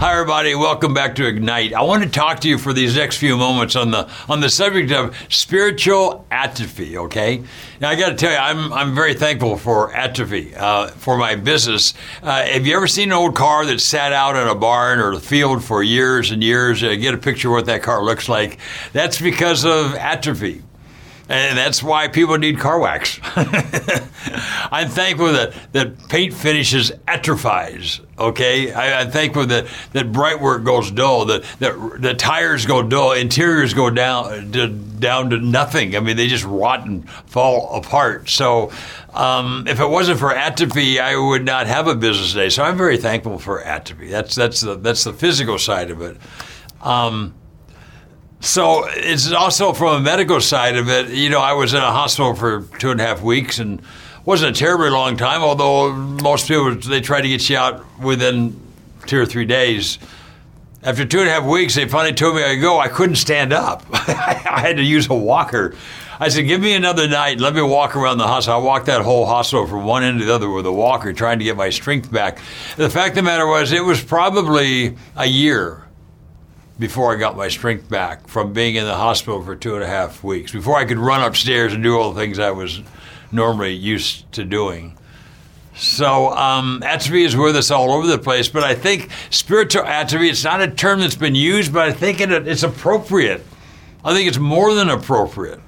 Hi, everybody. Welcome back to Ignite. I want to talk to you for these next few moments on the on the subject of spiritual atrophy. Okay. Now, I got to tell you, I'm I'm very thankful for atrophy uh, for my business. Uh, have you ever seen an old car that sat out in a barn or the field for years and years? Uh, get a picture of what that car looks like. That's because of atrophy. And that's why people need car wax. I'm thankful that, that paint finishes atrophies. Okay, I, am thankful that, that bright work goes dull, that, that the tires go dull, interiors go down to, down to nothing. I mean, they just rot and fall apart. So, um, if it wasn't for atrophy, I would not have a business day. So, I'm very thankful for atrophy. That's that's the that's the physical side of it. Um, so it's also from a medical side of it. You know, I was in a hospital for two and a half weeks and wasn't a terribly long time. Although most people they try to get you out within two or three days. After two and a half weeks, they finally told me I go. I couldn't stand up. I had to use a walker. I said, "Give me another night. Let me walk around the hospital." I walked that whole hospital from one end to the other with a walker, trying to get my strength back. The fact of the matter was, it was probably a year before I got my strength back from being in the hospital for two and a half weeks, before I could run upstairs and do all the things I was normally used to doing. So um, atrophy is with us all over the place, but I think spiritual atrophy, it's not a term that's been used, but I think it, it's appropriate. I think it's more than appropriate.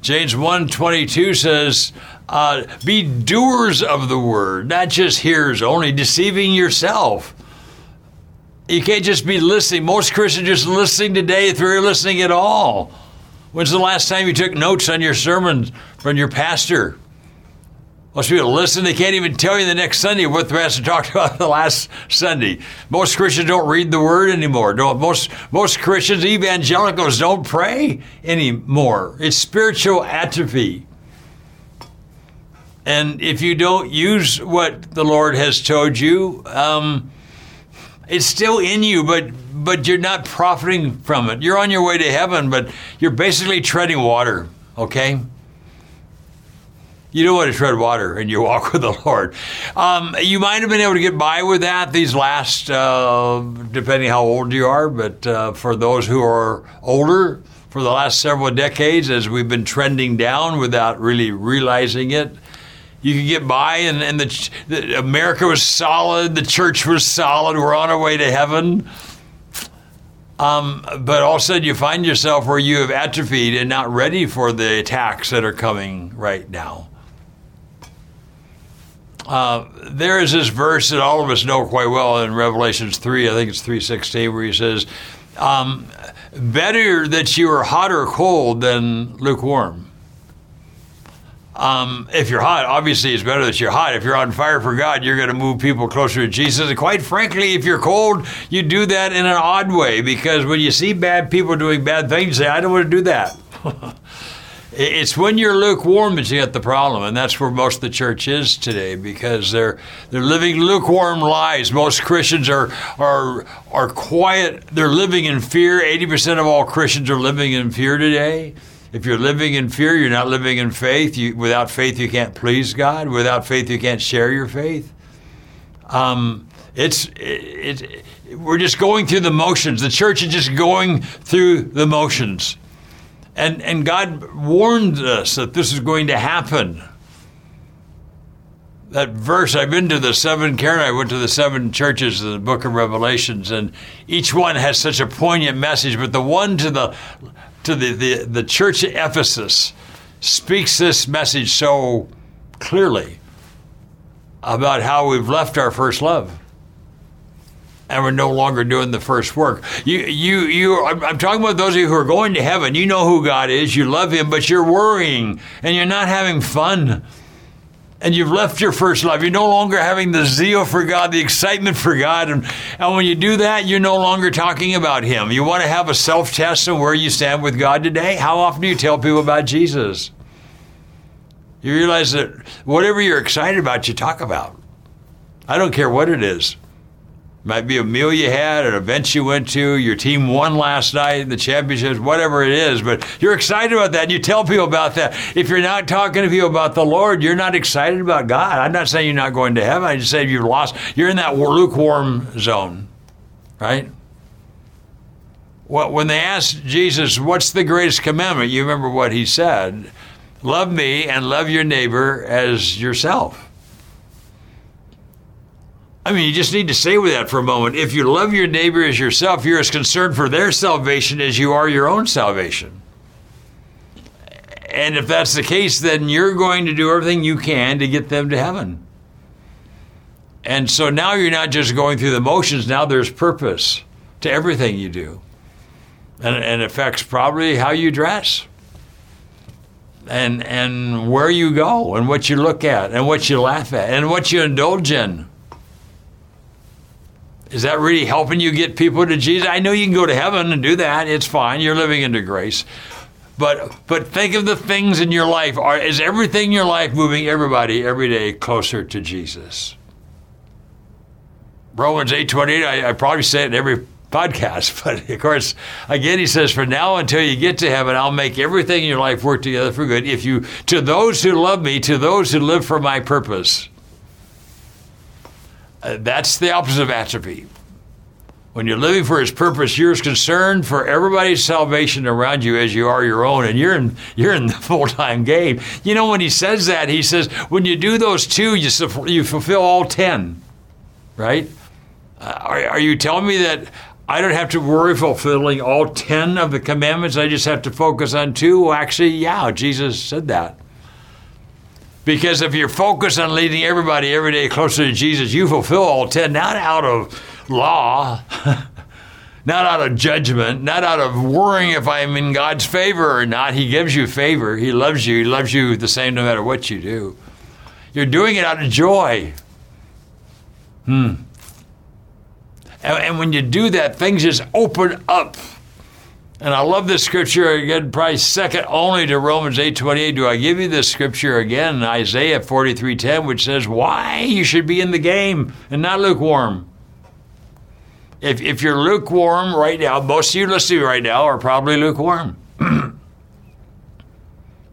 James 1.22 says, uh, be doers of the word, not just hearers only, deceiving yourself. You can't just be listening. Most Christians just listening today if you're listening at all. When's the last time you took notes on your sermon from your pastor? Most people listen, they can't even tell you the next Sunday what the pastor talked about the last Sunday. Most Christians don't read the word anymore. Don't, most, most Christians, evangelicals, don't pray anymore. It's spiritual atrophy. And if you don't use what the Lord has told you, um, it's still in you, but but you're not profiting from it. You're on your way to heaven, but you're basically treading water. Okay. You don't want to tread water and you walk with the Lord. Um, you might have been able to get by with that these last, uh, depending how old you are, but uh, for those who are older, for the last several decades, as we've been trending down without really realizing it, you could get by, and, and the, the, America was solid, the church was solid, we're on our way to heaven. Um, but all of a sudden, you find yourself where you have atrophied and not ready for the attacks that are coming right now. Uh, there is this verse that all of us know quite well in Revelations 3, I think it's 316, where he says, um, Better that you are hot or cold than lukewarm. Um, if you're hot, obviously it's better that you're hot. If you're on fire for God, you're going to move people closer to Jesus. And quite frankly, if you're cold, you do that in an odd way because when you see bad people doing bad things, you say, I don't want to do that. it's when you're lukewarm that you get the problem, and that's where most of the church is today because they're they're living lukewarm lives. Most Christians are are are quiet. They're living in fear. Eighty percent of all Christians are living in fear today. If you're living in fear, you're not living in faith. You, without faith, you can't please God. Without faith, you can't share your faith. Um, it's it, it, we're just going through the motions. The church is just going through the motions, and and God warned us that this is going to happen. That verse, I've been to the seven, Karen, I went to the seven churches in the book of Revelations, and each one has such a poignant message, but the one to the to the, the, the church at Ephesus speaks this message so clearly about how we've left our first love and we're no longer doing the first work. You, you, you. I'm, I'm, talking about those of you who are going to heaven. You know who God is. You love Him, but you're worrying and you're not having fun and you've left your first love. You're no longer having the zeal for God, the excitement for God. And, and when you do that, you're no longer talking about Him. You want to have a self test on where you stand with God today? How often do you tell people about Jesus? You realize that whatever you're excited about, you talk about. I don't care what it is. Might be a meal you had, an event you went to, your team won last night, in the championships, whatever it is, but you're excited about that. and You tell people about that. If you're not talking to people about the Lord, you're not excited about God. I'm not saying you're not going to heaven. I just say you've lost, you're in that lukewarm zone. right? Well, when they asked Jesus, What's the greatest commandment? You remember what he said Love me and love your neighbor as yourself. I mean, you just need to stay with that for a moment. If you love your neighbor as yourself, you're as concerned for their salvation as you are your own salvation. And if that's the case, then you're going to do everything you can to get them to heaven. And so now you're not just going through the motions, now there's purpose to everything you do. And, and affects probably how you dress and, and where you go and what you look at and what you laugh at and what you indulge in. Is that really helping you get people to Jesus? I know you can go to heaven and do that. It's fine. You're living into grace. But but think of the things in your life. Are, is everything in your life moving everybody every day closer to Jesus? Romans 8.28, I, I probably say it in every podcast, but of course, again, he says, for now until you get to heaven, I'll make everything in your life work together for good. If you, to those who love me, to those who live for my purpose. Uh, that's the opposite of atrophy. When you're living for His purpose, you're as concerned for everybody's salvation around you as you are your own, and you're in you're in the full time game. You know, when He says that, He says when you do those two, you you fulfill all ten, right? Uh, are, are you telling me that I don't have to worry fulfilling all 10 of the commandments. I just have to focus on two. Well, actually, yeah, Jesus said that. Because if you're focused on leading everybody every day closer to Jesus, you fulfill all 10, not out of law, not out of judgment, not out of worrying if I'm in God's favor or not. He gives you favor. He loves you. He loves you the same no matter what you do. You're doing it out of joy. Hmm. And, and when you do that, things just open up. And I love this scripture again, probably second only to Romans 8:28. Do I give you this scripture again, Isaiah 43:10, which says, "Why you should be in the game and not lukewarm." If, if you're lukewarm right now, most of you listening right now are probably lukewarm.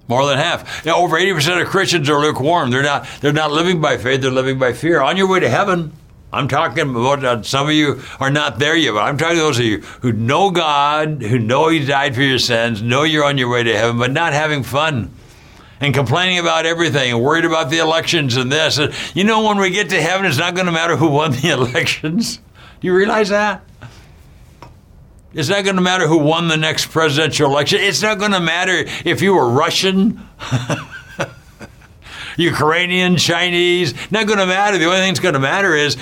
More than half. Now, over 80% of Christians are lukewarm. They're not, they're not living by faith, they're living by fear. On your way to heaven, I'm talking about uh, some of you are not there yet, but I'm talking to those of you who know God, who know He died for your sins, know you're on your way to heaven, but not having fun and complaining about everything and worried about the elections and this. And you know, when we get to heaven, it's not going to matter who won the elections. Do you realize that? It's not going to matter who won the next presidential election. It's not going to matter if you were Russian. Ukrainian, Chinese, not going to matter. The only thing that's going to matter is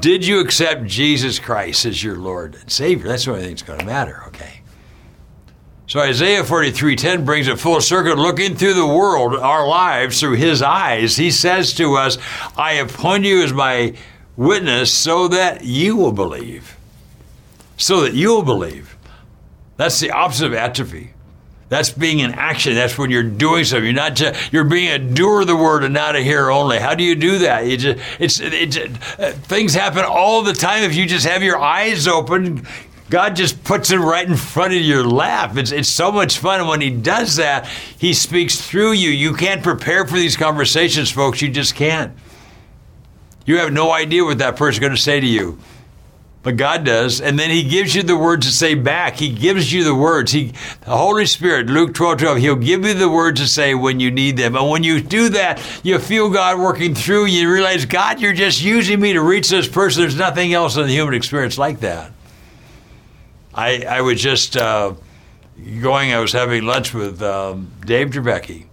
did you accept Jesus Christ as your Lord and Savior? That's the only thing that's going to matter, okay? So Isaiah 43:10 brings it full circle looking through the world, our lives through his eyes. He says to us, I appoint you as my witness so that you will believe. So that you'll believe. That's the opposite of atrophy. That's being in action. That's when you're doing something. You're not just, you're being a doer of the word and not a hearer only. How do you do that? You just, it's, it's, uh, things happen all the time if you just have your eyes open. God just puts it right in front of your lap. It's, it's so much fun. And when He does that, He speaks through you. You can't prepare for these conversations, folks. You just can't. You have no idea what that person's going to say to you but God does. And then He gives you the words to say back. He gives you the words. He, the Holy Spirit, Luke 12, 12, He'll give you the words to say when you need them. And when you do that, you feel God working through you. You realize, God, you're just using me to reach this person. There's nothing else in the human experience like that. I, I was just uh, going, I was having lunch with um, Dave Dravecky,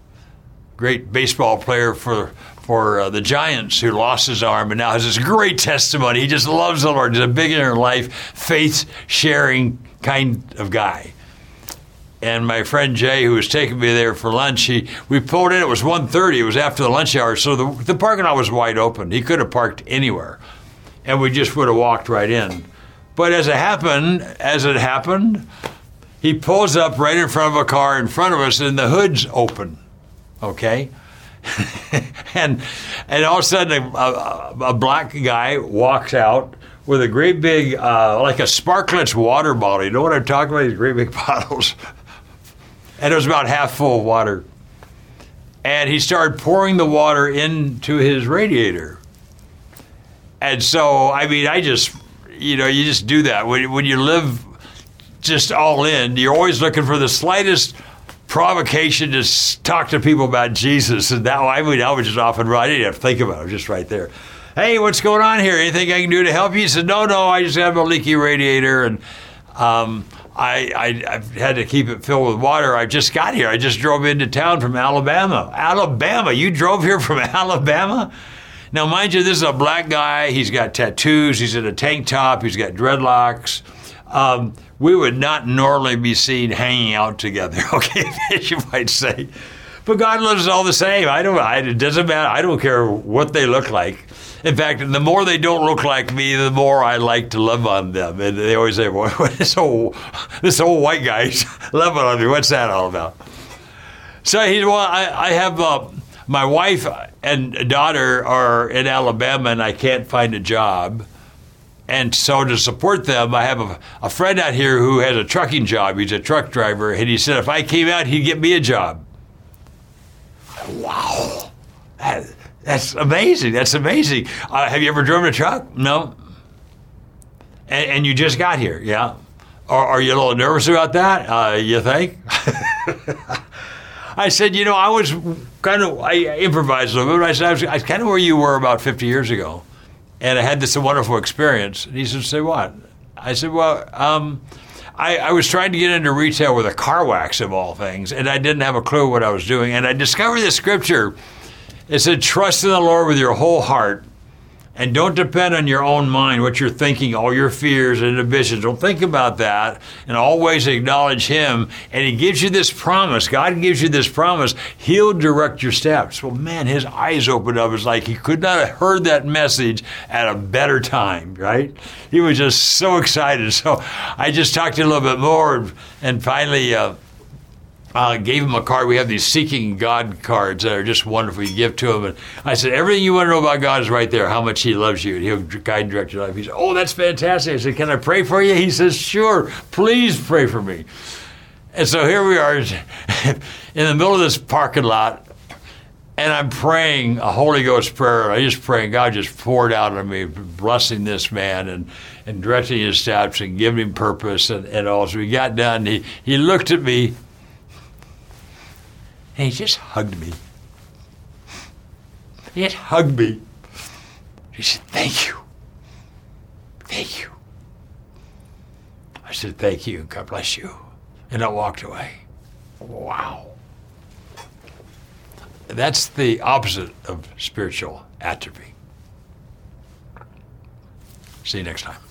great baseball player for for uh, the Giants who lost his arm and now has this great testimony. He just loves the Lord. He's a big inner life, faith sharing kind of guy. And my friend Jay, who was taking me there for lunch, he, we pulled in. It was 1.30. It was after the lunch hour, so the, the parking lot was wide open. He could have parked anywhere, and we just would have walked right in. But as it happened, as it happened, he pulls up right in front of a car in front of us, and the hood's open. Okay, and and all of a sudden a, a, a, black guy walks out with a great big uh, like a Sparkletts water bottle. You know what I'm talking about? These great big bottles, and it was about half full of water. And he started pouring the water into his radiator. And so, I mean, I just you know, you just do that. When, when you live just all in, you're always looking for the slightest provocation to talk to people about Jesus. And now I would, I was just off and running. I didn't have to think about it. I was just right there. Hey, what's going on here? Anything I can do to help you? He said, No, no, I just have a leaky radiator and um, I, I, I've had to keep it filled with water. I just got here. I just drove into town from Alabama. Alabama? You drove here from Alabama? Now, mind you, this is a black guy. He's got tattoos. He's in a tank top. He's got dreadlocks. Um, we would not normally be seen hanging out together, okay, as you might say. But God loves us all the same. I don't. I, it doesn't matter. I don't care what they look like. In fact, the more they don't look like me, the more I like to love on them. And they always say, "Boy, this old, this old white guy's loving on me. What's that all about?" So he, well, I, I have uh, my wife and daughter are in Alabama, and I can't find a job. And so to support them, I have a, a friend out here who has a trucking job. He's a truck driver, and he said if I came out, he'd get me a job. Wow, that, that's amazing. That's amazing. Uh, have you ever driven a truck? No. And, and you just got here, yeah. Are, are you a little nervous about that? Uh, you think? I said, you know, I was kind of, I improvised a little bit. I said, I was, I was kind of where you were about 50 years ago. And I had this wonderful experience. And he said, say what? I said, well, um, I, I, was trying to get into retail with a car wax of all things, and I didn't have a clue what I was doing. And I discovered this scripture. It said, trust in the Lord with your whole heart and don't depend on your own mind, what you're thinking, all your fears and inhibitions. Don't think about that and always acknowledge Him. And He gives you this promise. God gives you this promise. He'll direct your steps. Well, man, his eyes opened up. It's like he could not have heard that message at a better time, right? He was just so excited. So I just talked to him a little bit more and finally, uh, uh, gave him a card. We have these Seeking God cards that are just wonderful. You give to him, and I said, everything you want to know about God is right there. How much He loves you, and He'll guide and direct your life. He said, oh, that's fantastic. I said, can I pray for you? He says, sure. Please pray for me. And so here we are in the middle of this parking lot, and I'm praying a Holy Ghost prayer. I just praying, God just poured out on me, blessing this man and, and directing his steps and giving him purpose and, and all. So we got done. He, he looked at me and he just hugged me. He just hugged me. He said, Thank you. Thank you. I said, Thank you. God bless you. And I walked away. Wow. That's the opposite of spiritual atrophy. See you next time.